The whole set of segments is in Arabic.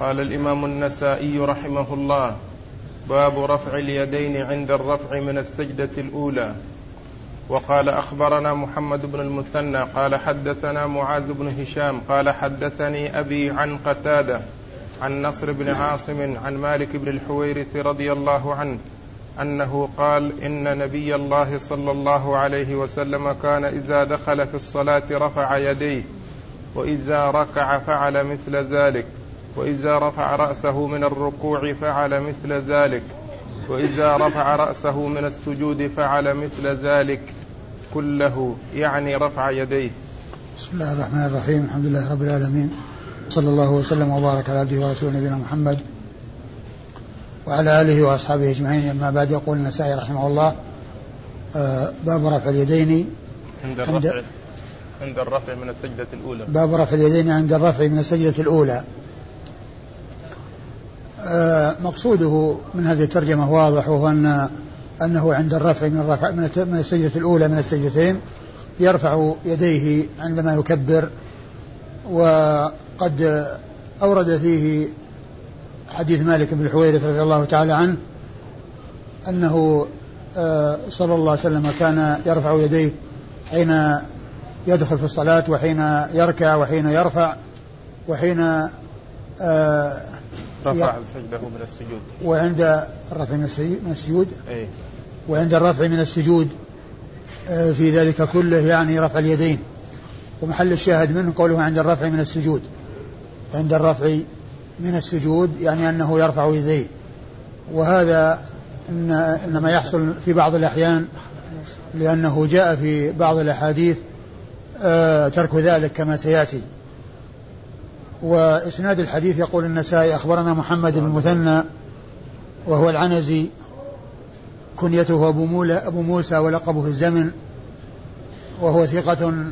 قال الإمام النسائي رحمه الله باب رفع اليدين عند الرفع من السجدة الأولى. وقال أخبرنا محمد بن المثنى قال حدثنا معاذ بن هشام قال حدثني أبي عن قتادة عن نصر بن عاصم عن مالك بن الحويرث رضي الله عنه أنه قال إن نبي الله صلى الله عليه وسلم كان إذا دخل في الصلاة رفع يديه وإذا ركع فعل مثل ذلك. وإذا رفع رأسه من الركوع فعل مثل ذلك. وإذا رفع رأسه من السجود فعل مثل ذلك كله يعني رفع يديه. بسم الله الرحمن الرحيم. الحمد لله رب العالمين. صلى الله وسلم وبارك على عبده ورسوله نبينا محمد وعلى آله وأصحابه أجمعين. أما بعد يقول النسائي رحمه الله آه، باب رفع اليدين عند الرفع عند الرفع من السجدة الأولى. باب رفع اليدين عند الرفع من السجدة الأولى. مقصوده من هذه الترجمة واضح وهو أن أنه عند الرفع من الرفع من السجدة الأولى من السجدتين يرفع يديه عندما يكبر وقد أورد فيه حديث مالك بن الحويرث رضي الله تعالى عنه أنه آه، صلى الله عليه وسلم كان يرفع يديه حين يدخل في الصلاة وحين يركع وحين يرفع وحين آه، رفع سجده من السجود. وعند الرفع من السجود أي وعند الرفع من السجود آه، في ذلك كله يعني رفع اليدين. ومحل الشاهد منه قوله عند الرفع من السجود. عند الرفع من السجود يعني أنه يرفع يديه. وهذا إن إنما يحصل في بعض الأحيان لأنه جاء في بعض الأحاديث آه ترك ذلك كما سيأتي. وإسناد الحديث يقول النسائي أخبرنا محمد بن مثنى وهو العنزي كنيته أبو, مولى أبو موسى ولقبه الزمن وهو ثقة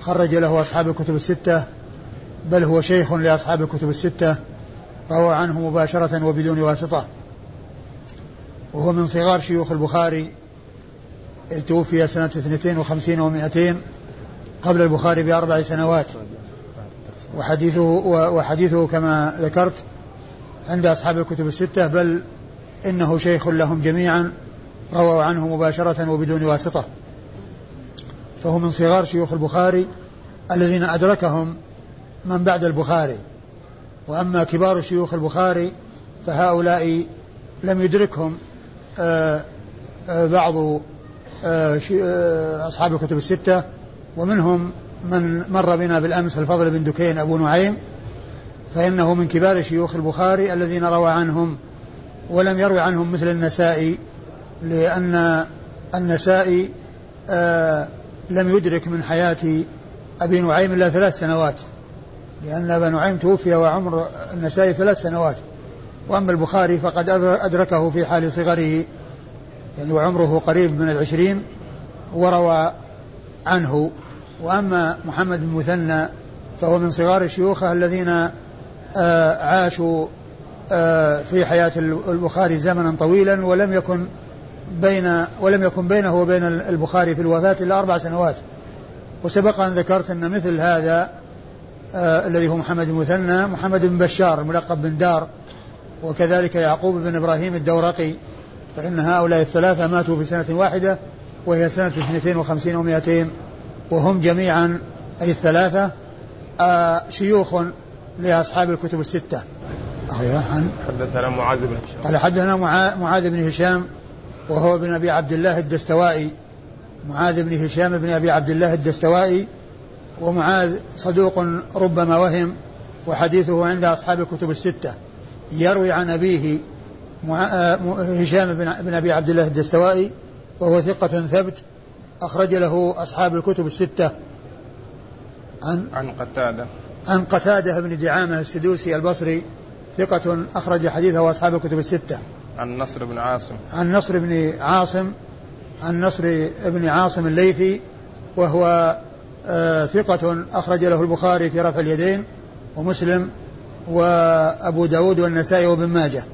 خرج له أصحاب الكتب الستة بل هو شيخ لأصحاب الكتب الستة فهو عنه مباشرة وبدون واسطة. وهو من صغار شيوخ البخاري توفي سنة 52 و200 قبل البخاري بأربع سنوات. وحديثه وحديثه كما ذكرت عند أصحاب الكتب الستة بل إنه شيخ لهم جميعا رووا عنه مباشرة وبدون واسطة. فهو من صغار شيوخ البخاري الذين أدركهم من بعد البخاري. وأما كبار شيوخ البخاري فهؤلاء لم يدركهم آه، آه، بعض آه، أصحاب الكتب الستة ومنهم من مر بنا بالأمس الفضل بن دكين أبو نعيم فإنه من كبار شيوخ البخاري الذين روى عنهم ولم يروي عنهم مثل النسائي لأن النسائي آه لم يدرك من حياة أبي نعيم إلا ثلاث سنوات لأن أبا نعيم توفي وعمر النسائي ثلاث سنوات وأما البخاري فقد أدركه في حال صغره يعني وعمره قريب من العشرين وروى عنه. وأما محمد بن مثنى فهو من صغار شيوخه الذين آه عاشوا آه في حياة البخاري زمنا طويلا ولم يكن بين ولم يكن بينه وبين البخاري في الوفاة إلا أربع سنوات. وسبق أن ذكرت أن مثل هذا آه الذي هو محمد المثنى محمد بن بشار الملقب بن دار وكذلك يعقوب بن إبراهيم الدورقي فإن هؤلاء الثلاثة ماتوا في سنة واحدة وهي سنة 52 و200 وهم جميعا أي الثلاثة آه شيوخ لأصحاب الكتب الستة. عن حدثنا معاذ بن هشام. قال حدثنا معاذ بن هشام وهو ابن أبي عبد الله الدستوائي. معاذ بن هشام بن أبي عبد الله الدستوائي ومعاذ صدوق ربما وهم وحديثه عند أصحاب الكتب الستة. يروي عن أبيه هشام بن أبي عبد الله الدستوائي وهو ثقة ثبت أخرج له أصحاب الكتب الستة. عن عن قتادة. عن قتادة بن دعامة السدوسي البصري ثقة أخرج حديثه أصحاب الكتب الستة. عن نصر بن عاصم. عن نصر بن عاصم عن نصر بن عاصم الليثي وهو آه ثقة أخرج له البخاري في رفع اليدين ومسلم وأبو داود والنسائي وابن ماجه.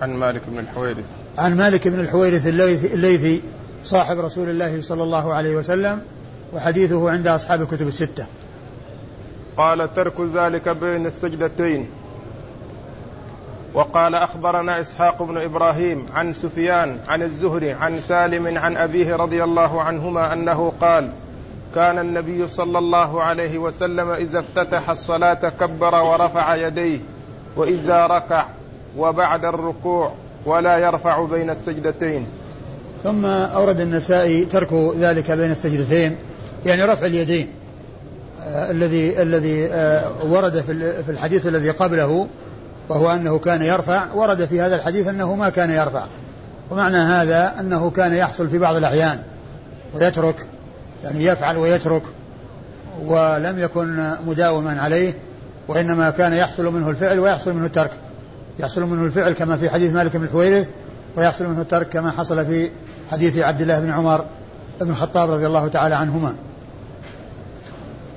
عن مالك بن الحويرث. عن مالك بن الحويرث الليثي صاحب رسول الله صلى الله عليه وسلم وحديثه عند أصحاب الكتب الستة. قال ترك ذلك بين السجدتين. وقال أخبرنا إسحاق بن إبراهيم عن سفيان عن الزهري عن سالم عن أبيه رضي الله عنهما أنه قال كان النبي صلى الله عليه وسلم إذا افتتح الصلاة كبر ورفع يديه وإذا ركع وبعد الركوع ولا يرفع بين السجدتين. ثم أورد النسائي ترك ذلك بين السجدتين يعني رفع اليدين آه الذي الذي آه ورد في الحديث الذي قبله وهو أنه كان يرفع ورد في هذا الحديث أنه ما كان يرفع ومعنى هذا أنه كان يحصل في بعض الأحيان ويترك يعني يفعل ويترك ولم يكن مداوما عليه وإنما كان يحصل منه الفعل ويحصل منه الترك يحصل منه الفعل كما في حديث مالك بن الحويرث ويحصل منه الترك كما حصل في حديث عبد الله بن عمر بن الخطاب رضي الله تعالى عنهما.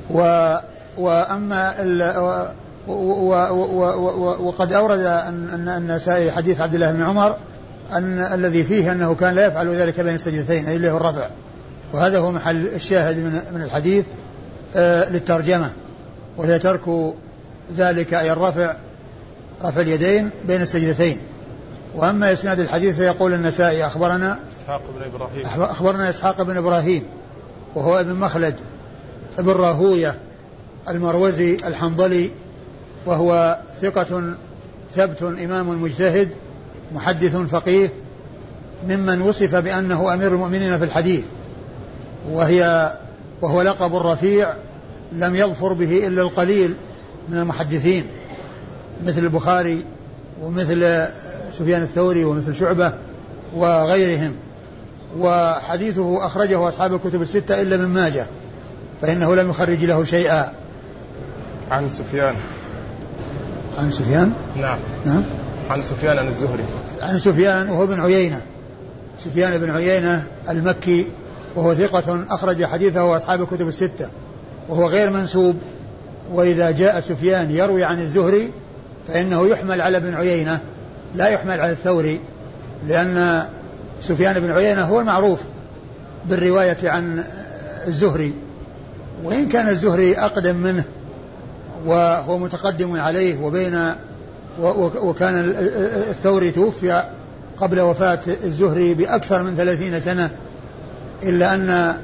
و وأما ال وقد أورد النسائي حديث عبد الله بن عمر أن الذي فيه أنه كان لا يفعل ذلك بين السجدتين أي هو الرفع. وهذا هو محل الشاهد من من الحديث آه للترجمة. وهي ترك ذلك أي الرفع رفع اليدين بين السجدتين. وأما إسناد الحديث فيقول النسائي أخبرنا إسحاق بن إبراهيم. أخبرنا إسحاق بن إبراهيم وهو ابن مخلد ابن راهوية المروزي الحنظلي وهو ثقة ثبت إمام مجتهد محدث فقيه ممن وصف بأنه أمير المؤمنين في الحديث وهي وهو لقب رفيع لم يظفر به إلا القليل من المحدثين مثل البخاري ومثل سفيان الثوري ومثل شعبة وغيرهم. وحديثه أخرجه أصحاب الكتب الستة إلا من ماجه فإنه لم يخرج له شيئا. عن سفيان. عن سفيان؟ نعم. نعم. عن سفيان عن الزهري. عن سفيان وهو بن عيينة. سفيان بن عيينة المكي وهو ثقة أخرج حديثه أصحاب الكتب الستة وهو غير منسوب. وإذا جاء سفيان يروي عن الزهري فإنه يحمل على ابن عيينة لا يحمل على الثوري لأن سفيان بن عيينة هو المعروف بالرواية عن الزهري وإن كان الزهري أقدم منه وهو متقدم عليه وبين وكان الثوري توفي قبل وفاة الزهري بأكثر من ثلاثين سنة إلا أن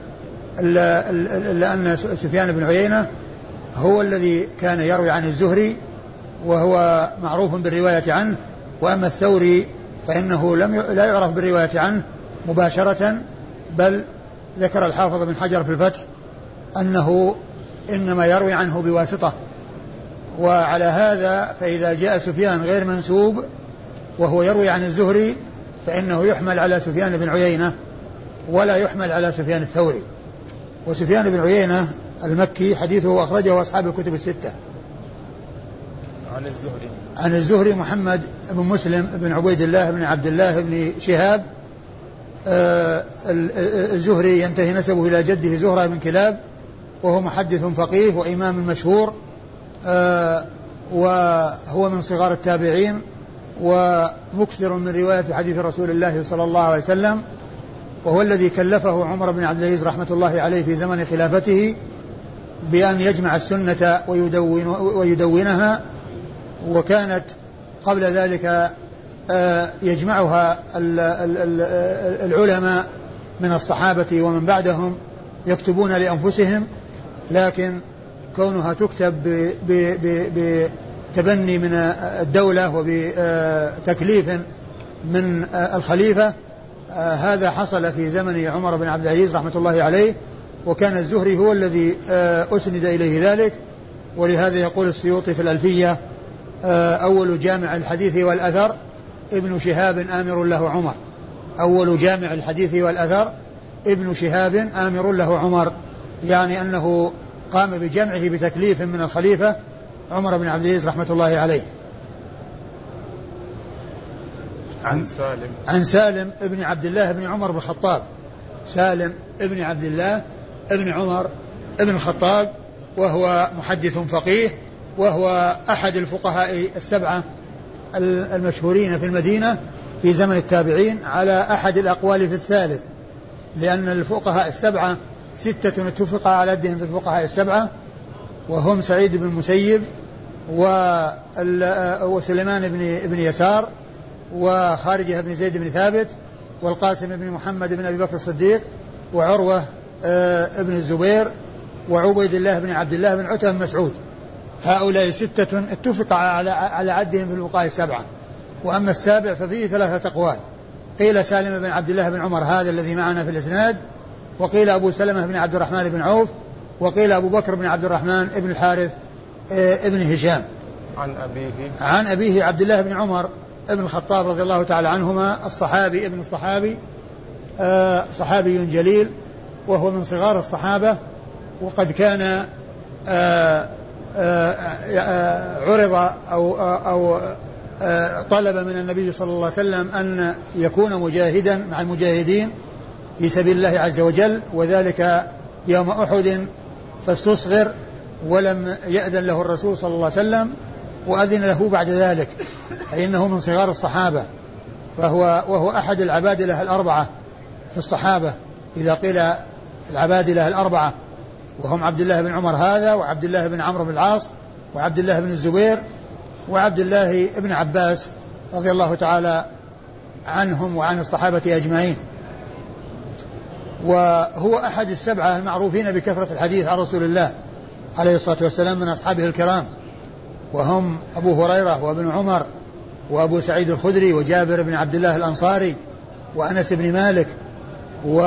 إلا أن سفيان بن عيينة هو الذي كان يروي عن الزهري وهو معروف بالرواية عنه وأما الثوري فإنه لم لا يعرف بالرواية عنه مباشرة بل ذكر الحافظ بن حجر في الفتح أنه إنما يروي عنه بواسطة. وعلى هذا فإذا جاء سفيان غير منسوب وهو يروي عن الزهري فإنه يحمل على سفيان بن عيينة ولا يحمل على سفيان الثوري. وسفيان بن عيينة المكي حديثه أخرجه أصحاب الكتب الستة. عن الزهري. عن الزهري محمد بن مسلم بن عبيد الله بن عبد الله بن شهاب. آه الزهري ينتهي نسبه إلى جده زهرة بن كلاب وهو محدث فقيه وإمام مشهور آه وهو من صغار التابعين ومكثر من رواية حديث رسول الله صلى الله عليه وسلم وهو الذي كلفه عمر بن عبد العزيز رحمة الله عليه في زمن خلافته بأن يجمع السنة ويدون ويدونها وكانت قبل ذلك آه، يجمعها العلماء من الصحابة ومن بعدهم يكتبون لأنفسهم لكن كونها تكتب بتبني من الدولة وبتكليف من الخليفة آه، هذا حصل في زمن عمر بن عبد العزيز رحمة الله عليه وكان الزهري هو الذي آه، أسند إليه ذلك ولهذا يقول السيوطي في الألفية آه، أول جامع الحديث والأثر ابن شهاب آمر له عمر. أول جامع الحديث والأثر ابن شهاب آمر له عمر. يعني أنه قام بجمعه بتكليف من الخليفة عمر بن عبد العزيز رحمة الله عليه. عن سالم. عن سالم ابن عبد الله بن عمر بن الخطاب. سالم ابن عبد الله ابن عمر ابن الخطاب وهو محدث فقيه وهو أحد الفقهاء السبعة المشهورين في المدينة في زمن التابعين على أحد الأقوال في الثالث لأن الفقهاء السبعة ستة اتفق على عدهم في الفقهاء السبعة وهم سعيد بن المسيب وسليمان بن بن يسار وخارجة بن زيد بن ثابت والقاسم بن محمد بن أبي بكر الصديق وعروة آه، بن الزبير وعبيد الله بن عبد الله بن عتبة بن مسعود. هؤلاء ستة اتفق على على عدهم في الوقاية السبعة. وأما السابع ففيه ثلاثة أقوال. قيل سالم بن عبد الله بن عمر هذا الذي معنا في الإسناد وقيل أبو سلمة بن عبد الرحمن بن عوف وقيل أبو بكر بن عبد الرحمن بن الحارث آه، ابن هشام. عن أبيه. عن أبيه عبد الله بن عمر ابن الخطاب رضي الله تعالى عنهما الصحابي ابن الصحابي آه، صحابي جليل وهو من صغار الصحابة وقد كان آه، عرض أو أو طلب من النبي صلى الله عليه وسلم أن يكون مجاهدا مع المجاهدين في سبيل الله عز وجل وذلك يوم أحد فاستصغر ولم يأذن له الرسول صلى الله عليه وسلم وأذن له بعد ذلك أي أنه من صغار الصحابة فهو وهو أحد العبادلة الأربعة في الصحابة إذا قيل العبادلة الأربعة. وهم عبد الله بن عمر هذا وعبد الله بن عمرو بن العاص وعبد الله بن الزبير وعبد الله بن عباس رضي الله تعالى عنهم وعن الصحابة أجمعين. وهو أحد السبعة المعروفين بكثرة الحديث عن رسول الله عليه الصلاة والسلام من أصحابه الكرام. وهم أبو هريرة وابن عمر وأبو سعيد الخدري وجابر بن عبد الله الأنصاري وأنس بن مالك و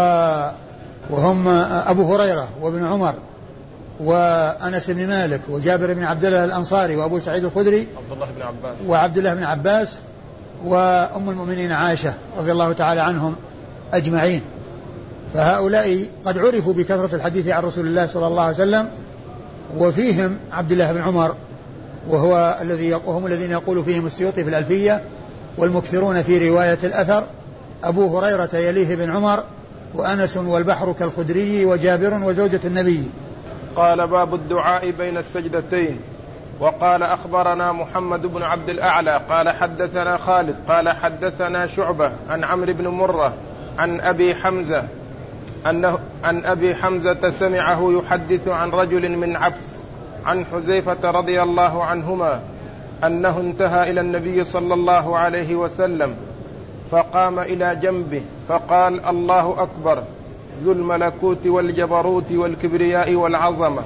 وهم أبو هريرة وابن عمر وأنس بن مالك وجابر بن عبد الله الأنصاري وأبو سعيد الخدري عبد الله بن عباس. وعبد الله بن عباس وأم المؤمنين عائشة رضي الله تعالى عنهم أجمعين. فهؤلاء قد عرفوا بكثرة الحديث عن رسول الله صلى الله عليه وسلم وفيهم عبد الله بن عمر وهو الذي وهم الذين يقول فيهم السيوطي في الألفية والمكثرون في رواية الأثر أبو هريرة يليه بن عمر وأنس والبحر كالخدري وجابر وزوجة النبي. قال باب الدعاء بين السجدتين. وقال أخبرنا محمد بن عبد الأعلى قال حدثنا خالد قال حدثنا شعبة عن عمرو بن مرة عن أبي حمزة أنه عن أبي حمزة سمعه يحدث عن رجل من عبس عن حذيفة رضي الله عنهما أنه انتهى إلى النبي صلى الله عليه وسلم فقام إلى جنبه فقال الله أكبر ذو الملكوت والجبروت والكبرياء والعظمة.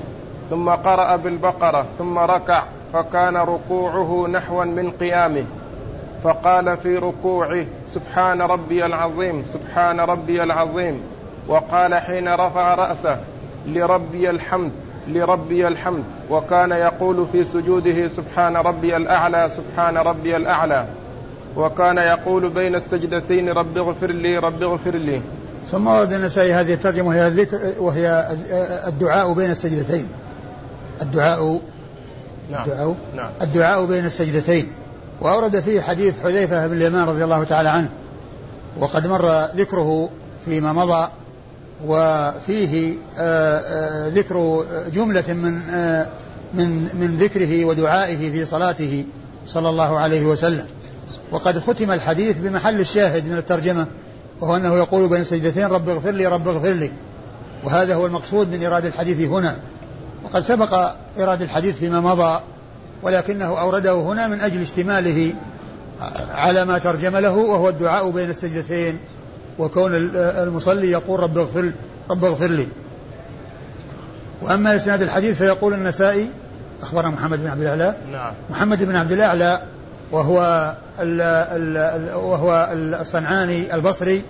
ثم قرأ بالبقرة ثم ركع فكان ركوعه نحوا من قيامه. فقال في ركوعه سبحان ربي العظيم سبحان ربي العظيم. وقال حين رفع رأسه لربي الحمد لربي الحمد. وكان يقول في سجوده سبحان ربي الأعلى سبحان ربي الأعلى. وكان يقول بين السجدتين رب اغفر لي رب اغفر لي. ثم ورد النسائي هذه الترجمة وهي الذكر وهي الدعاء بين السجدتين. الدعاء نعم. الدعاء نعم. الدعاء بين السجدتين. وأورد فيه حديث حذيفة بن اليمان رضي الله تعالى عنه. وقد مر ذكره فيما مضى وفيه آه، آه، ذكر جملة من آه، من من ذكره ودعائه في صلاته صلى الله عليه وسلم. وقد ختم الحديث بمحل الشاهد من الترجمة وهو أنه يقول بين سجدتين رب اغفر لي رب اغفر لي. وهذا هو المقصود من إرادة الحديث هنا. وقد سبق إرادة الحديث فيما مضى ولكنه أورده هنا من أجل اشتماله على ما ترجم له وهو الدعاء بين السجدتين وكون المصلي يقول رب اغفر رب اغفر لي. وأما إسناد الحديث فيقول النسائي أخبرنا محمد بن عبد الأعلى. نعم. محمد بن عبد الأعلى وهو ال ال وهو الصنعاني البصري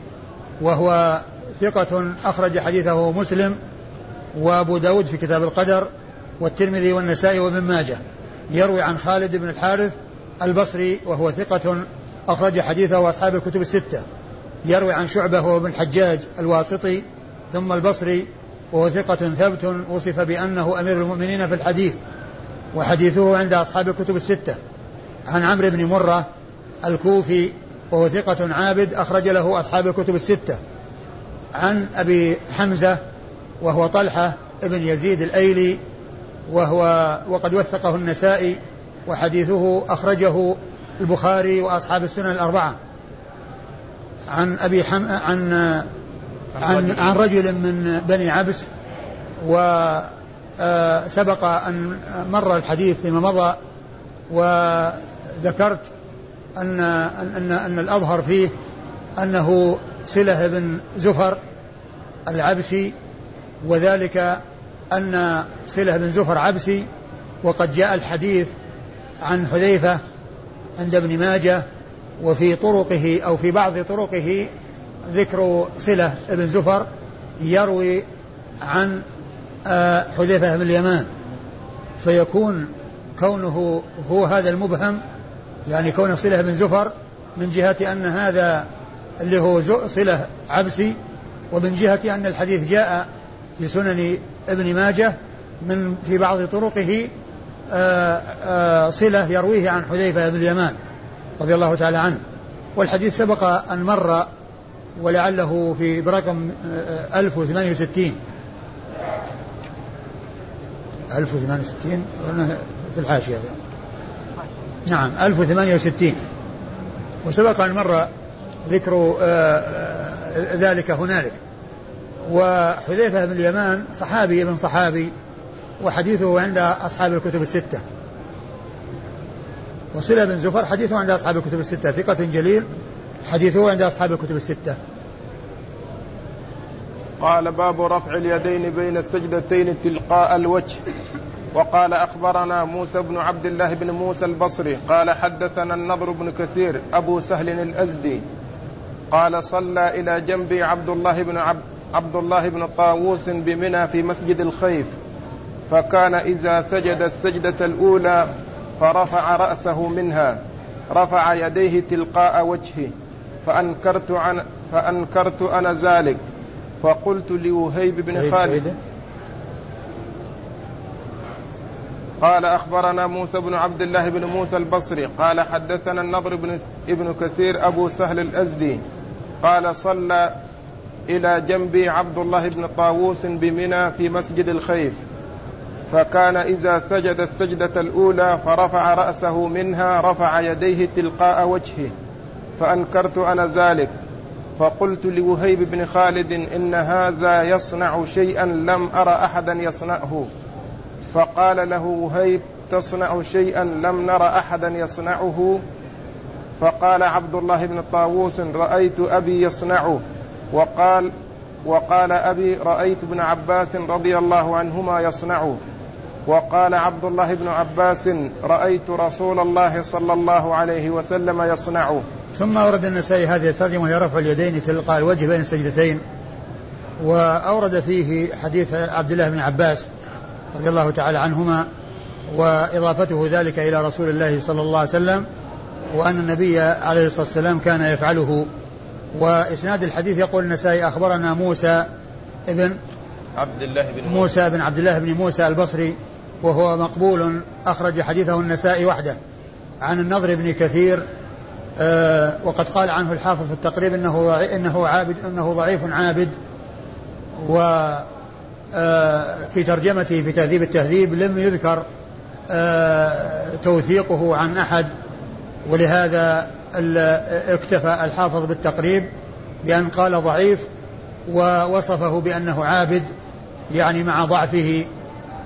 وهو ثقة أخرج حديثه مسلم وأبو داود في كتاب القدر والترمذي والنسائي وابن ماجه. يروي عن خالد بن الحارث البصري وهو ثقة أخرج حديثه أصحاب الكتب الستة. يروي عن شعبة وهو ابن الحجاج الواسطي ثم البصري وهو ثقة ثبت وصف بأنه أمير المؤمنين في الحديث وحديثه عند أصحاب الكتب الستة. عن عمرو بن مرة الكوفي وهو ثقة عابد أخرج له أصحاب الكتب الستة. عن أبي حمزة وهو طلحة ابن يزيد الأيلي وهو وقد وثقه النسائي وحديثه أخرجه البخاري وأصحاب السنن الأربعة. عن أبي حم عن عن عن رجل. من بني عبس وسبق أن مر الحديث فيما مضى وذكرت أن أن أن الأظهر فيه أنه سلة بن زفر العبسي وذلك أن سلة بن زفر عبسي وقد جاء الحديث عن حذيفة عند ابن ماجه وفي طرقه أو في بعض طرقه ذكر صلة بن زفر يروي عن آه، حذيفة بن اليمان. فيكون كونه هو هذا المبهم يعني كون صلة بن زفر من جهة أن هذا اللي هو صلة عبسي ومن جهة أن الحديث جاء في سنن ابن ماجه من في بعض طرقه آه، آه، صلة يرويه عن حذيفة بن اليمان رضي الله تعالى عنه. والحديث سبق أن مر ولعله في برقم 1068 1068 في الحاشية. نعم. 1068 وسبق أن مر ذكر آه، ذلك هنالك. وحذيفة بن اليمان صحابي ابن صحابي وحديثه عند أصحاب الكتب الستة. وصلة بن زفر حديثه عند أصحاب الكتب الستة. ثقة جليل حديثه عند أصحاب الكتب الستة. قال باب رفع اليدين بين السجدتين تلقاء الوجه. وقال أخبرنا موسى بن عبد الله بن موسى البصري قال حدثنا النضر بن كثير أبو سهل الأزدي قال صلى إلى جنبي عبد الله بن عبد, عبد الله بن طاووس بمنى في مسجد الخيف فكان إذا سجد السجدة الأولى فرفع رأسه منها رفع يديه تلقاء وجهه فأنكرت عن فأنكرت أنا ذلك فقلت لوهيب بن خالد قال أخبرنا موسى بن عبد الله بن موسى البصري قال حدثنا النضر بن ابن كثير أبو سهل الأزدي قال صلى إلى جنبي عبد الله بن طاووس بمنى في مسجد الخيف فكان إذا سجد السجدة الأولى فرفع رأسه منها رفع يديه تلقاء وجهه فأنكرت أنا ذلك فقلت لوهيب بن خالد إن هذا يصنع شيئا لم أر أحدا يصنعه. فقال له وهيب تصنع شيئا؟ لم نر أحدا يصنعه. فقال عبد الله بن طاووس رأيت أبي يصنعه. وقال وقال أبي رأيت ابن عباس رضي الله عنهما يصنعه. وقال عبد الله بن عباس رأيت رسول الله صلى الله عليه وسلم يصنعه. ثم أورد النسائي هذه الترجمة وهي رفع اليدين تلقاء الوجه بين السجدتين. وأورد فيه حديث عبد الله بن عباس. رضي الله تعالى عنهما وإضافته ذلك إلى رسول الله صلى الله عليه وسلم وأن النبي عليه الصلاة والسلام كان يفعله. وإسناد الحديث يقول النسائي أخبرنا موسى ابن عبد الله بن موسى. بن عبد الله بن موسى البصري وهو مقبول أخرج حديثه النسائي وحده عن النضر بن كثير آه وقد قال عنه الحافظ في التقريب إنه إنه عابد إنه ضعيف عابد و في ترجمته في تهذيب التهذيب لم يذكر آه توثيقه عن أحد ولهذا اكتفى الحافظ بالتقريب بأن قال ضعيف ووصفه بأنه عابد يعني مع ضعفه.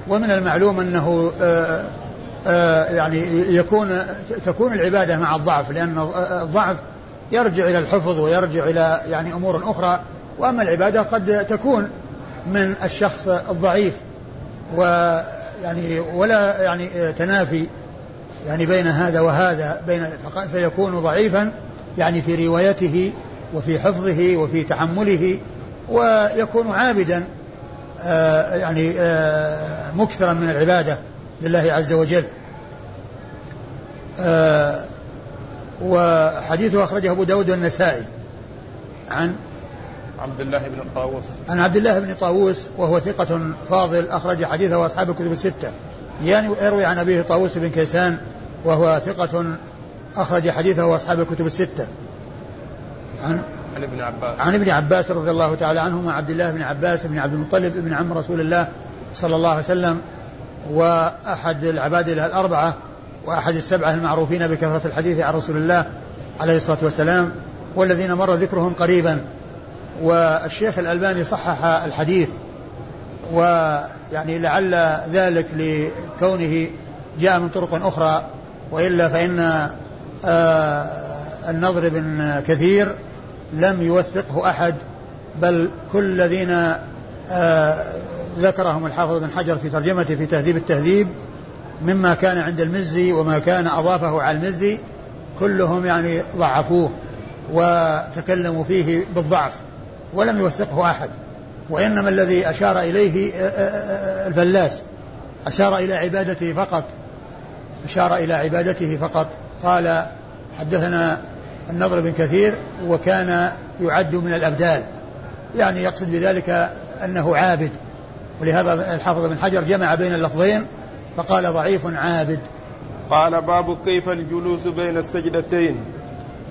ومن المعلوم أنه آآ يعني يكون تكون العبادة مع الضعف لأن الضعف يرجع إلى الحفظ ويرجع إلى يعني أمور أخرى. وأما العبادة قد تكون من الشخص الضعيف ويعني ولا يعني تنافي يعني بين هذا وهذا بين فيكون ضعيفا يعني في روايته وفي حفظه وفي تحمله ويكون عابدا آه يعني آه مكثرا من العبادة لله عز وجل. آه وحديثه أخرجه أبو داود والنسائي عن عبد الله بن طاووس. عن عبد الله بن طاووس وهو ثقة فاضل أخرج حديثه أصحاب الكتب الستة. يعني يروي عن أبيه طاووس بن كيسان وهو ثقة أخرج حديثه أصحاب الكتب الستة. عن عن ابن عباس. عن ابن عباس رضي الله تعالى عنهما عبد الله بن عباس بن عبد المطلب بن عم رسول الله صلى الله عليه وسلم وأحد العبادلة الأربعة وأحد السبعة المعروفين بكثرة الحديث عن رسول الله عليه الصلاة والسلام والذين مر ذكرهم قريبا. والشيخ الألباني صحح الحديث ويعني لعل ذلك لكونه جاء من طرق أخرى وإلا فإن آه النضر بن كثير لم يوثقه أحد بل كل الذين آه ذكرهم الحافظ بن حجر في ترجمته في تهذيب التهذيب مما كان عند المزي وما كان أضافه على المزي كلهم يعني ضعفوه وتكلموا فيه بالضعف. ولم يوثقه أحد وإنما الذي أشار إليه آه، آه، آه، الفلاس. أشار إلى عبادته فقط. أشار إلى عبادته فقط. قال حدثنا النضر بن كثير وكان يعد من الأبدال. يعني يقصد بذلك أنه عابد. ولهذا الحافظ بن حجر جمع بين اللفظين فقال ضعيف عابد. قال باب كيف الجلوس بين السجدتين.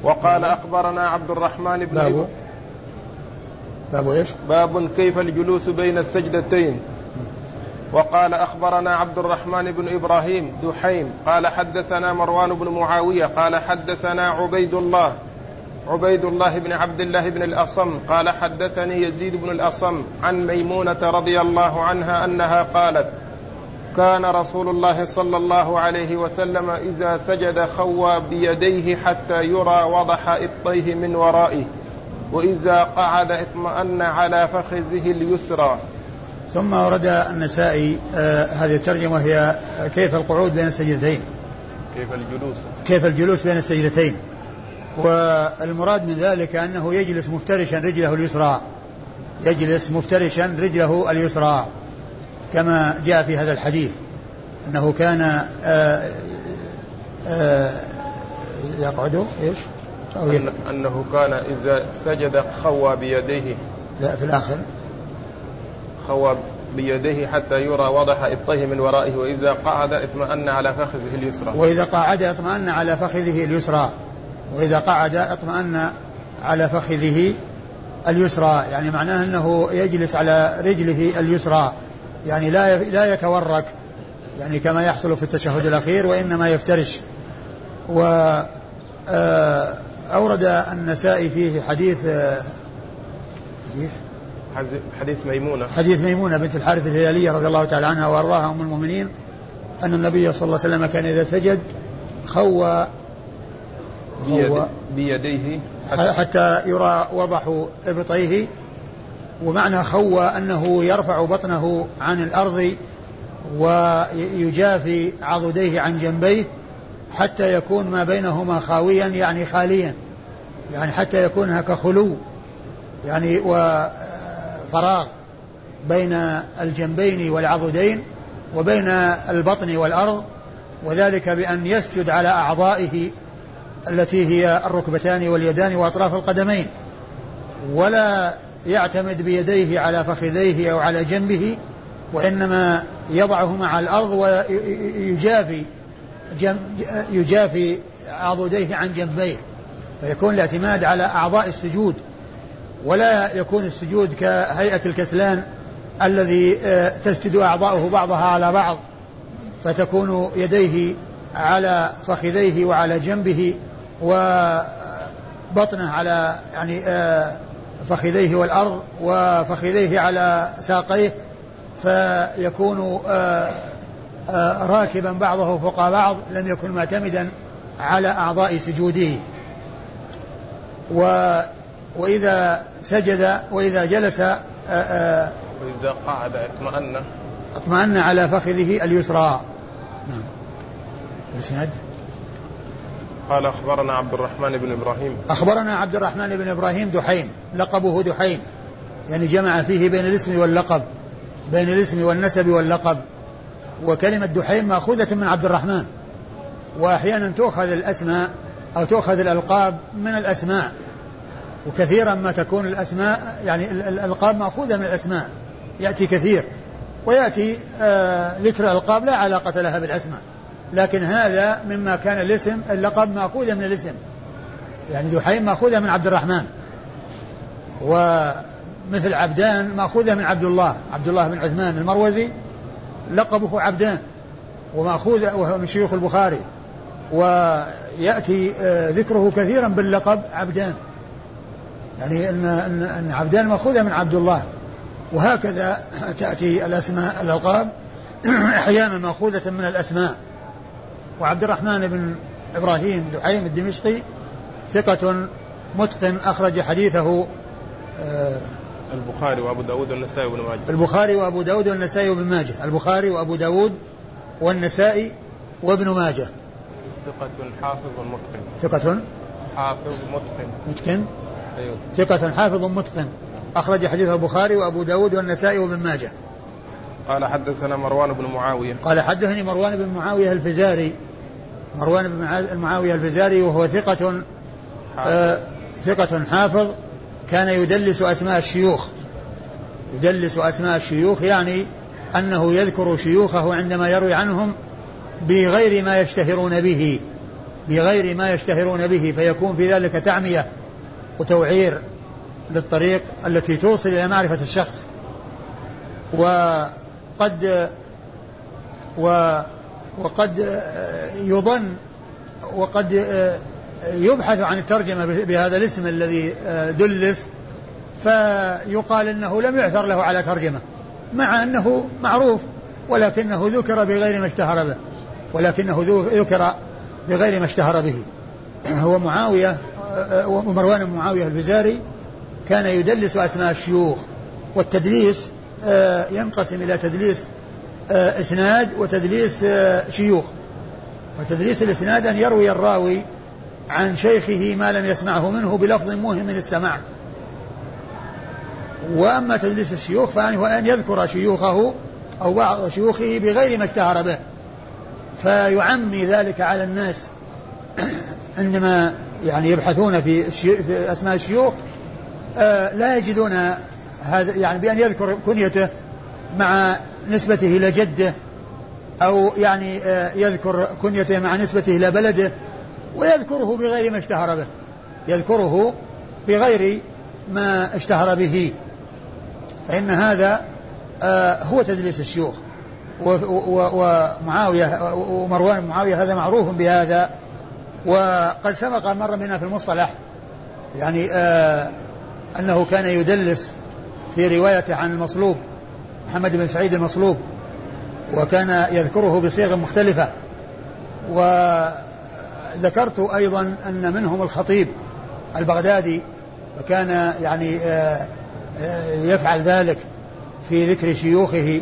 وقال أخبرنا عبد الرحمن بن باب. باب إيش؟ باب كيف الجلوس بين السجدتين وقال أخبرنا عبد الرحمن بن إبراهيم دحيم قال حدثنا مروان بن معاوية قال حدثنا عبيد الله عبيد الله بن عبد الله بن الأصم قال حدثني يزيد بن الأصم عن ميمونة رضي الله عنها أنها قالت كان رسول الله صلى الله عليه وسلم إذا سجد خوى بيديه حتى يرى وضح إبطيه من ورائه وإذا قعد اطمأن على فخذه اليسرى. ثم ورد النسائي آه هذه الترجمة وهي كيف القعود بين السجدتين؟ كيف الجلوس؟ كيف الجلوس بين السجدتين؟ والمراد من ذلك أنه يجلس مفترشا رجله اليسرى. يجلس مفترشا رجله اليسرى كما جاء في هذا الحديث. أنه كان آه، آه، يقعد إيش؟ أو أن أنه كان إذا سجد خوى بيديه. لا في الآخر. خوى بيديه حتى يرى وضح إبطيه من ورائه وإذا قعد اطمأن على فخذه اليسرى. وإذا قعد اطمأن على فخذه اليسرى. وإذا قعد اطمأن على فخذه اليسرى. يعني معناه أنه يجلس على رجله اليسرى. يعني لا لا يتورك. يعني كما يحصل في التشهد الأخير وإنما يفترش. و آه، أورد النسائي فيه حديث آه، حديث؟ حديث ميمونة. حديث ميمونة بنت الحارث الهلالية رضي الله تعالى عنها وأرضاها أم المؤمنين أن النبي صلى الله عليه وسلم كان إذا سجد خوى بيديه حتى, حتى يرى وضح إبطيه ومعنى خوى أنه يرفع بطنه عن الأرض ويجافي عضديه عن جنبيه حتى يكون ما بينهما خاويا يعني خاليا يعني حتى يكون هناك خلو يعني وفراغ بين الجنبين والعضدين وبين البطن والأرض وذلك بأن يسجد على أعضائه التي هي الركبتان واليدان وأطراف القدمين ولا يعتمد بيديه على فخذيه أو على جنبه وإنما يضعهما على الأرض ويجافي يجافي عضديه عن جنبيه فيكون الاعتماد على أعضاء السجود ولا يكون السجود كهيئة الكسلان الذي آه، تسجد أعضاؤه بعضها على بعض فتكون يديه على فخذيه وعلى جنبه وبطنه على يعني آه، فخذيه والأرض وفخذيه على ساقيه فيكون آه، آه، راكبا بعضه فوق بعض لم يكن معتمدا على أعضاء سجوده. و وإذا سجد وإذا جلس وإذا قعد اطمأن. اطمأن على فخذه اليسرى. نعم. الإسناد؟ قال أخبرنا عبد الرحمن بن إبراهيم. أخبرنا عبد الرحمن بن إبراهيم دحيم لقبه دحيم يعني جمع فيه بين الاسم واللقب بين الاسم والنسب واللقب. وكلمة دحيم مأخوذة من عبد الرحمن. وأحيانا تؤخذ الأسماء أو تؤخذ الألقاب من الأسماء. وكثيرا ما تكون الأسماء يعني الألقاب مأخوذة من الأسماء. يأتي كثير. ويأتي آه ذكر الألقاب لا علاقة لها بالأسماء. لكن هذا مما كان الاسم اللقب مأخوذة من الاسم. يعني دحيم مأخوذة من عبد الرحمن. ومثل عبدان مأخوذة من عبد الله عبد الله بن عثمان المروزي. لقبه عبدان ومأخوذ وهو من شيوخ البخاري ويأتي آه، ذكره كثيرا باللقب عبدان. يعني أن أن عبدان مأخوذة من عبد الله. وهكذا تأتي الأسماء الألقاب. أحيانا مأخوذة من الأسماء. وعبد الرحمن بن إبراهيم دعيم الدمشقي ثقة متقن أخرج حديثه آه البخاري وأبو داود والنسائي وابن ماجه. البخاري وأبو داود والنسائي وابن ماجه. البخاري وأبو داود والنسائي وابن ماجه. ثقة حافظ متقن. ثقة حافظ متقن. متقن؟ أيوه. ثقة حافظ متقن. أخرج حديث البخاري وأبو داود والنسائي وابن ماجه. قال حدثنا مروان بن معاوية. قال حدثني مروان بن معاوية الفزاري. مروان بن معاوية الفزاري وهو ثقة آه ثقة حافظ كان يدلس أسماء الشيوخ. يدلس أسماء الشيوخ يعني أنه يذكر شيوخه عندما يروي عنهم بغير ما يشتهرون به بغير ما يشتهرون به فيكون في ذلك تعمية وتوعير للطريق التي توصل إلى معرفة الشخص. وقد و وقد يظن وقد يبحث عن الترجمة بهذا الاسم الذي دلس فيقال إنه لم يعثر له على ترجمة مع أنه معروف ولكنه ذكر بغير ما اشتهر به ولكنه ذكر بغير ما اشتهر به. هو معاوية ومروان بن معاوية الفزاري كان يدلس أسماء الشيوخ والتدليس آه، ينقسم إلى تدليس آه، إسناد وتدليس آه، شيوخ. وتدليس الإسناد أن يروي الراوي عن شيخه ما لم يسمعه منه بلفظ موهم السماع وأما تدليس الشيوخ فهو أن يذكر شيوخه أو بعض شيوخه بغير ما اشتهر به. فيعمي ذلك على الناس عندما يعني يبحثون في, في أسماء الشيوخ آه لا يجدون هذا يعني بأن يذكر كنيته مع نسبته إلى جده أو يعني آه يذكر كنيته مع نسبته إلى بلده. ويذكره بغير ما اشتهر به. يذكره بغير ما اشتهر به. فإن هذا آه هو تدليس الشيوخ. ومعاوية ومروان معاوية هذا معروف بهذا. وقد سبق مرة بنا في المصطلح يعني آه أنه كان يدلس في روايته عن المصلوب محمد بن سعيد المصلوب. وكان يذكره بصيغ مختلفة. وذكرت أيضا أن منهم الخطيب البغدادي وكان يعني آه يفعل ذلك في ذكر شيوخه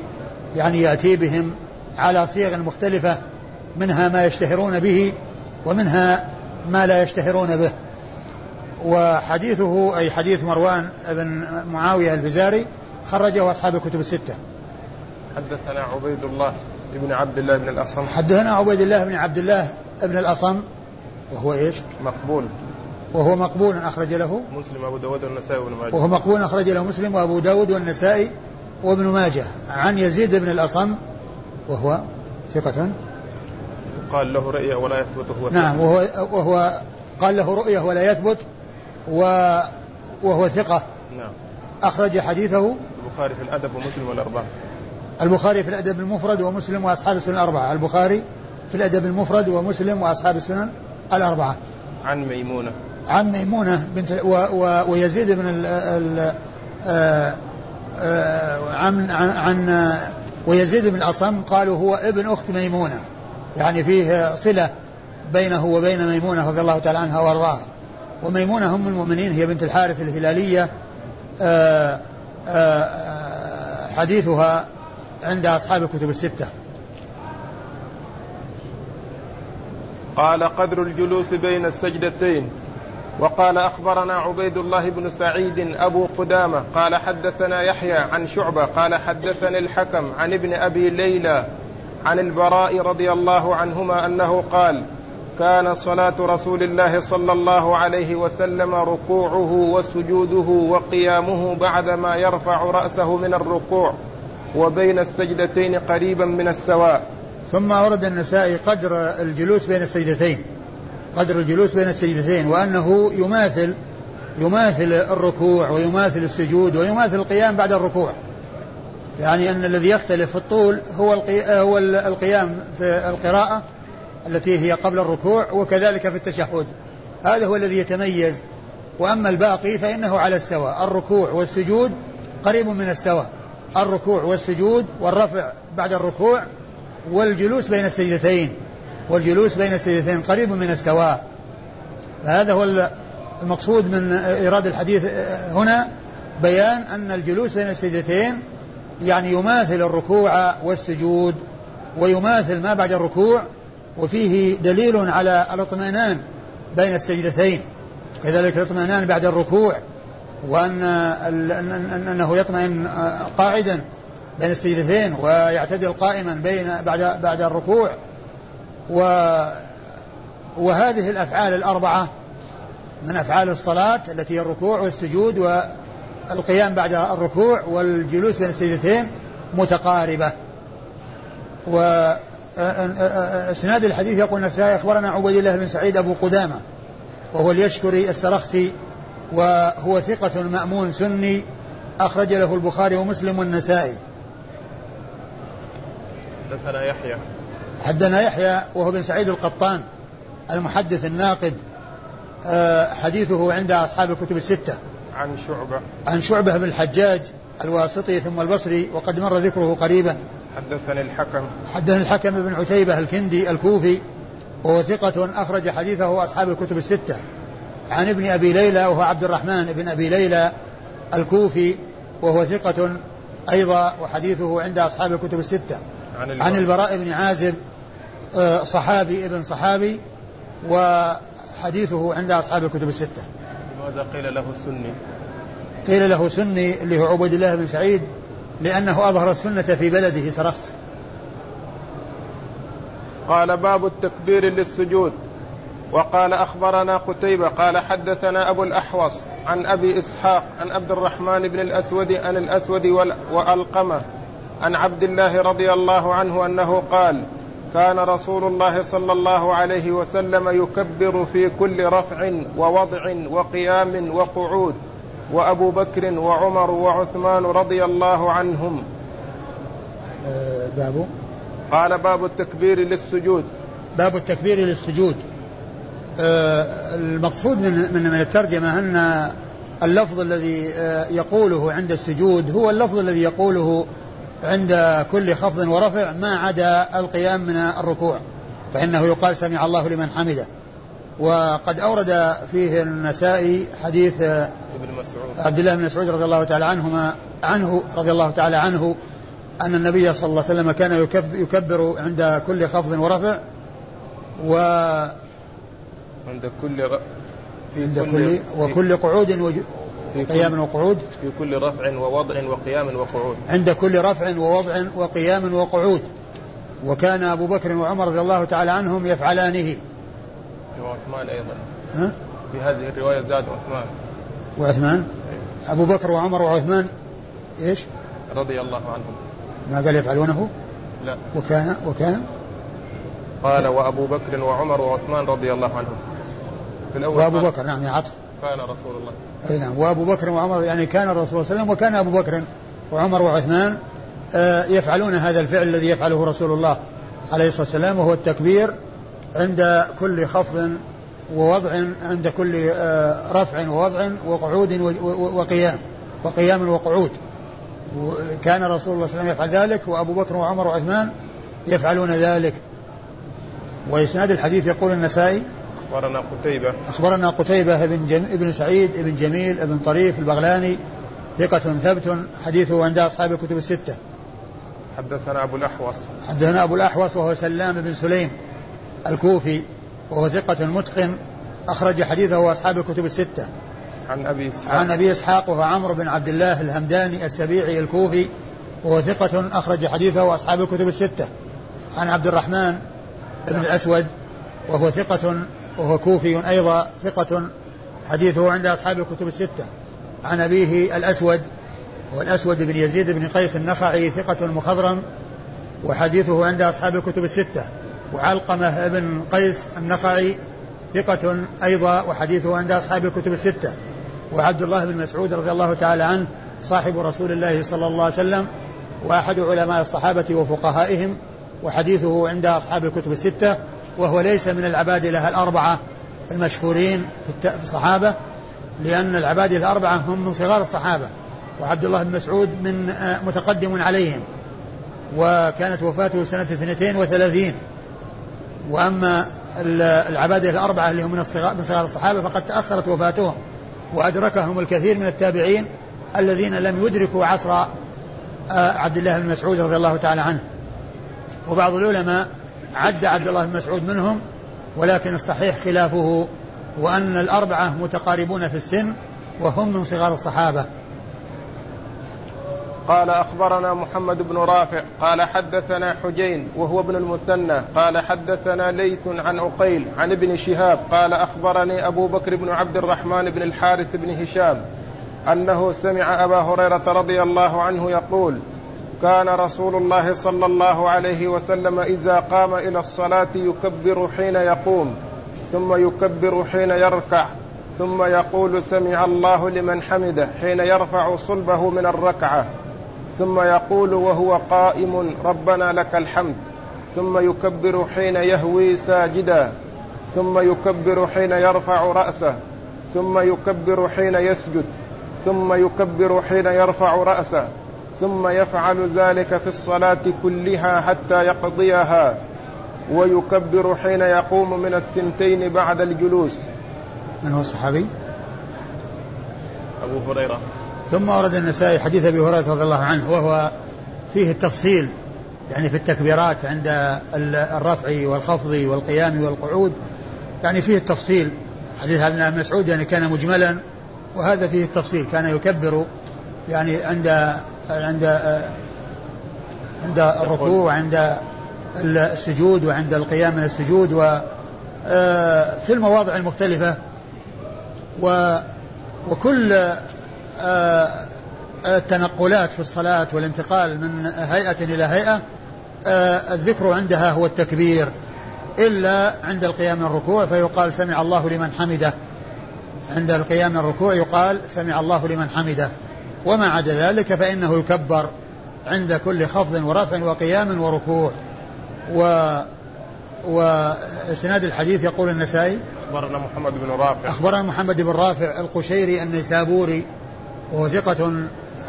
يعني يأتي بهم على صيغ مختلفة منها ما يشتهرون به ومنها ما لا يشتهرون به. وحديثه أي حديث مروان بن معاوية الفزاري خرجه أصحاب الكتب الستة. حدثنا عبيد الله بن عبد الله بن الأصم. حدثنا عبيد الله بن عبد الله بن الأصم وهو إيش؟ مقبول. وهو مقبول أخرج له؟ مسلم أبو داود والنسائي وابن ماجه. وهو مقبول أخرج له مسلم وأبو داود والنسائي وابن ماجه. عن يزيد بن الأصم وهو ثقة. قال له رؤية ولا يثبت هو نعم وهو, وهو قال له رؤية ولا يثبت و وهو ثقة. نعم. أخرج حديثه. البخاري في الأدب ومسلم والأربعة. البخاري في الأدب المفرد ومسلم وأصحاب السنن الأربعة. البخاري في الأدب المفرد ومسلم وأصحاب السنن الأربعة. عن ميمونة. عن ميمونة بنت و و ويزيد بن ال ال آه، آه، عن عن ويزيد بن الأصم قالوا هو ابن أخت ميمونة. يعني فيه صلة بينه وبين ميمونة رضي الله تعالى عنها وأرضاها. وميمونة أم المؤمنين هي بنت الحارث الهلالية. آه، حديثها عند أصحاب الكتب الستة. قال قدر الجلوس بين السجدتين. وقال أخبرنا عبيد الله بن سعيد أبو قدامة قال حدثنا يحيى عن شعبة قال حدثني الحكم عن ابن أبي ليلى عن البراء رضي الله عنهما أنه قال كان صلاة رسول الله صلى الله عليه وسلم ركوعه وسجوده وقيامه بعدما يرفع رأسه من الركوع وبين السجدتين قريبا من السواء. ثم أورد النسائي قدر الجلوس بين السجدتين. قدر الجلوس بين السجدتين وأنه يماثل يماثل الركوع ويماثل السجود ويماثل القيام بعد الركوع. يعني أن الذي يختلف في الطول هو هو القيام في القراءة التي هي قبل الركوع وكذلك في التشهد. هذا هو الذي يتميز. وأما الباقي فإنه على السواء. الركوع والسجود قريب من السواء. الركوع والسجود والرفع بعد الركوع والجلوس بين السجدتين والجلوس بين السجدتين قريب من السواء. فهذا هو المقصود من إيراد الحديث هنا بيان أن الجلوس بين السجدتين يعني يماثل الركوع والسجود ويماثل ما بعد الركوع وفيه دليل على الاطمئنان بين السجدتين. كذلك الاطمئنان بعد الركوع وأن أنه يطمئن قاعدا. بين السجدتين ويعتدل قائما بين بعد بعد الركوع و وهذه الأفعال الأربعة من أفعال الصلاة التي هي الركوع والسجود والقيام بعد الركوع والجلوس بين السجدتين متقاربة. وإسناد الحديث يقول النسائي أخبرنا عبيد الله بن سعيد أبو قدامة وهو اليشكري السرخسي وهو ثقة مأمون سني أخرج له البخاري ومسلم والنسائي. حدثنا يحيى. حدثنا يحيى وهو بن سعيد القطان المحدث الناقد. آه، حديثه عند أصحاب الكتب الستة. عن شعبة. عن شعبة بن الحجاج الواسطي ثم البصري وقد مر ذكره قريبا. حدثني الحكم. حدثني الحكم بن عتيبة الكندي الكوفي وهو ثقة أخرج حديثه أصحاب الكتب الستة. عن ابن أبي ليلى وهو عبد الرحمن بن أبي ليلى الكوفي وهو ثقة أيضا وحديثه عند أصحاب الكتب الستة. عن البراء, عن البراء بن عازب آه، صحابي ابن صحابي وحديثه عند أصحاب الكتب الستة. لماذا قيل له سني؟ قيل له سني اللي هو عبيد الله بن سعيد لأنه أظهر السنة في بلده سرخس. قال باب التكبير للسجود. وقال أخبرنا قتيبة قال حدثنا أبو الأحوص عن أبي إسحاق عن عبد الرحمن بن الأسود عن الأسود وألقمة. عن عبد الله رضي الله عنه أنه قال كان رسول الله صلى الله عليه وسلم يكبر في كل رفع ووضع وقيام وقعود وأبو بكر وعمر وعثمان رضي الله عنهم. آه، باب قال باب التكبير للسجود. باب التكبير للسجود. آه، المقصود من من من الترجمة أن اللفظ الذي آه، يقوله عند السجود هو اللفظ الذي يقوله عند كل خفض ورفع ما عدا القيام من الركوع فإنه يقال سمع الله لمن حمده وقد أورد فيه النسائي حديث ابن مسعود عبد الله بن مسعود رضي الله تعالى عنهما عنه رضي الله تعالى عنه أن النبي صلى الله عليه وسلم كان يكبر عند كل خفض ورفع و عند كل. في عند كل, كل وكل قعود. قيام وقعود؟ في كل رفع ووضع وقيام وقعود. عند كل رفع ووضع وقيام وقعود. وكان أبو بكر وعمر رضي الله تعالى عنهم يفعلانه. وعثمان أيضا. ها؟ في هذه الرواية زاد عثمان. وعثمان؟ أيه. أبو بكر وعمر وعثمان إيش؟ رضي الله عنهم. ما قال يفعلونه؟ لا. وكان وكان؟ قال وأبو بكر وعمر وعثمان رضي الله عنهم. في الأول وأبو بكر نعم يا عطف. كان رسول الله. أي نعم. وأبو بكر وعمر يعني كان الرسول صلى الله عليه وسلم وكان أبو بكر وعمر وعثمان آه، يفعلون هذا الفعل الذي يفعله رسول الله عليه الصلاة والسلام وهو التكبير عند كل خفض ووضع عند كل آه، رفع ووضع وقعود وقيام وقيام وقعود. كان رسول الله صلى الله عليه وسلم يفعل ذلك وأبو بكر وعمر وعثمان يفعلون ذلك. وإسناد الحديث يقول النسائي أخبرنا قتيبة. أخبرنا قتيبة بن, جم... بن سعيد بن جميل بن طريف البغلاني ثقة ثبت حديثه عند أصحاب الكتب الستة. حدثنا أبو الأحوص. حدثنا أبو الأحوص وهو سلام بن سليم الكوفي وهو ثقة متقن أخرج حديثه أصحاب الكتب الستة. عن أبي إسحاق. عن أبي إسحاق وهو عمرو بن عبد الله الهمداني السبيعي الكوفي وهو ثقة أخرج حديثه أصحاب الكتب الستة. عن عبد الرحمن بن الأسود وهو ثقة وهو كوفي أيضا ثقة حديثه عند أصحاب الكتب الستة. عن أبيه الأسود والأسود بن يزيد بن قيس النخعي ثقة مخضرم وحديثه عند أصحاب الكتب الستة. وعلقمة بن قيس النخعي ثقة أيضا وحديثه عند أصحاب الكتب الستة. وعبد الله بن مسعود رضي الله تعالى عنه صاحب رسول الله صلى الله عليه وسلم وأحد علماء الصحابة وفقهائهم وحديثه عند أصحاب الكتب الستة. وهو ليس من العبادلة الأربعة المشهورين في الصحابة لأن العبادلة الأربعة هم من صغار الصحابة وعبد الله بن مسعود من آه، متقدم عليهم وكانت وفاته سنة 32 وأما العبادة الأربعة اللي هم من الصغار من صغار الصحابة فقد تأخرت وفاتهم وأدركهم الكثير من التابعين الذين لم يدركوا عصر آه، عبد الله بن مسعود رضي الله تعالى عنه. وبعض العلماء عد عبد الله بن مسعود منهم ولكن الصحيح خلافه وأن الأربعة متقاربون في السن وهم من صغار الصحابة. قال أخبرنا محمد بن رافع قال حدثنا حجين وهو ابن المثنى قال حدثنا ليث عن عقيل عن ابن شهاب قال أخبرني أبو بكر بن عبد الرحمن بن الحارث بن هشام أنه سمع أبا هريرة رضي الله عنه يقول كان رسول الله صلى الله عليه وسلم إذا قام إلى الصلاة يكبر حين يقوم ثم يكبر حين يركع ثم يقول سمع الله لمن حمده حين يرفع صلبه من الركعة ثم يقول وهو قائم ربنا لك الحمد ثم يكبر حين يهوي ساجدا ثم يكبر حين يرفع رأسه ثم يكبر حين يسجد ثم يكبر حين يرفع رأسه. ثم يفعل ذلك في الصلاة كلها حتى يقضيها ويكبر حين يقوم من الثنتين بعد الجلوس. من هو الصحابي؟ أبو هريرة. ثم ورد النسائي حديث أبي هريرة رضي الله عنه وهو فيه التفصيل يعني في التكبيرات عند الرفع والخفض والقيام والقعود يعني فيه التفصيل. حديث ابن مسعود يعني كان مجملا وهذا فيه التفصيل كان يكبر يعني عند عند عند الركوع وعند السجود وعند القيام من السجود و آه، في المواضع المختلفة. و وكل آه، التنقلات في الصلاة والانتقال من هيئة إلى هيئة آه، الذكر عندها هو التكبير إلا عند القيام من الركوع فيقال سمع الله لمن حمده. عند القيام من الركوع يقال سمع الله لمن حمده. وما عدا ذلك فإنه يكبر عند كل خفض ورفع وقيام وركوع. و واسناد الحديث يقول النسائي أخبرنا محمد بن رافع. أخبرنا محمد بن رافع القشيري النيسابوري وهو ثقة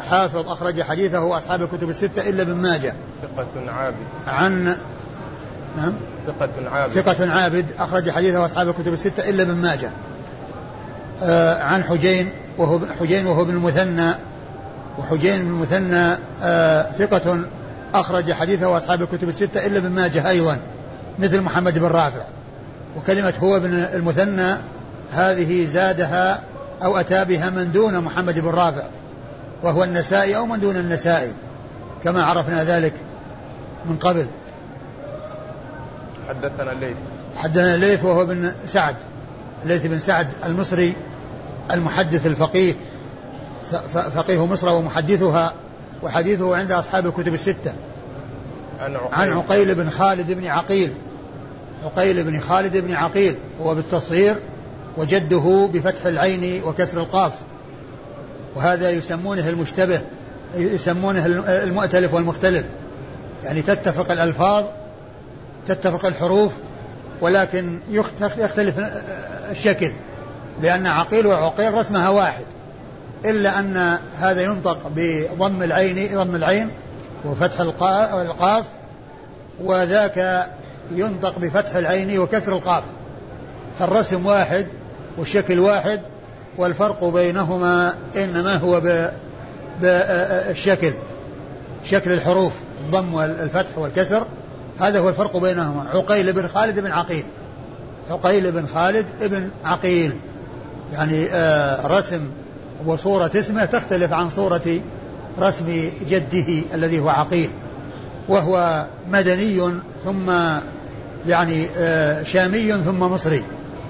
حافظ أخرج حديثه أصحاب الكتب الستة إلا ابن ماجه. ثقة عابد. عن نعم. ثقة عابد. ثقة عابد أخرج حديثه أصحاب الكتب الستة إلا ابن ماجه. آه عن حجين وهو حجين وهو ابن المثنى. وحجين بن المثنى آه ثقة أخرج حديثه أصحاب الكتب الستة إلا ابن ماجه أيضا مثل محمد بن رافع. وكلمة هو ابن المثنى هذه زادها أو أتى بها من دون محمد بن رافع وهو النسائي أو من دون النسائي كما عرفنا ذلك من قبل. حدثنا الليث حدثنا الليث وهو بن سعد الليث بن سعد المصري المحدث الفقيه. فقيه مصر ومحدثها وحديثه عند أصحاب الكتب الستة. عن عقيل, عن عقيل بن خالد بن عقيل. عقيل بن خالد بن عقيل. هو بالتصغير وجده بفتح العين وكسر القاف. وهذا يسمونه المشتبه يسمونه المؤتلف والمختلف. يعني تتفق الألفاظ تتفق الحروف ولكن يختلف الشكل. لأن عقيل وعقيل رسمها واحد. إلا أن هذا ينطق بضم العين ضم العين وفتح القاف وذاك ينطق بفتح العين وكسر القاف. فالرسم واحد والشكل واحد والفرق بينهما إنما هو بالشكل شكل الحروف الضم والفتح والكسر. هذا هو الفرق بينهما. عقيل بن خالد بن عقيل. عقيل بن خالد بن عقيل. يعني آه، رسم وصورة اسمه تختلف عن صورة رسم جده الذي هو عقيل وهو مدني ثم يعني آه، شامي ثم مصري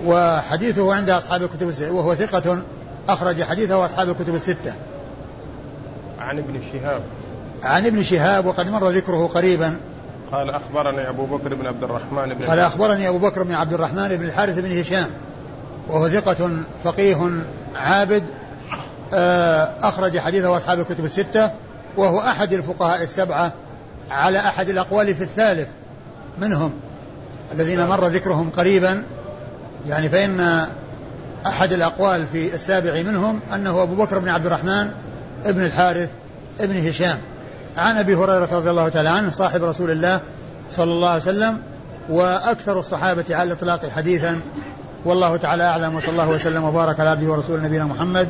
وحديثه عند أصحاب الكتب الستة وهو ثقة أخرج حديثه أصحاب الكتب الستة. عن ابن شهاب. عن ابن شهاب وقد مر ذكره قريبا. قال أخبرني أبو بكر بن عبد الرحمن بن قال أخبرني أبو بكر بن عبد الرحمن بن الحارث بن هشام وهو ثقة فقيه عابد أخرج حديثه أصحاب الكتب الستة وهو أحد الفقهاء السبعة على أحد الأقوال في الثالث منهم الذين مر ذكرهم قريبا. يعني فإن أحد الأقوال في السابع منهم أنه أبو بكر بن عبد الرحمن ابن الحارث ابن هشام. عن أبي هريرة رضي الله تعالى عنه صاحب رسول الله صلى الله عليه وسلم وأكثر الصحابة على الإطلاق حديثا والله تعالى أعلم وصلى الله وسلم وبارك على عبده ورسوله نبينا محمد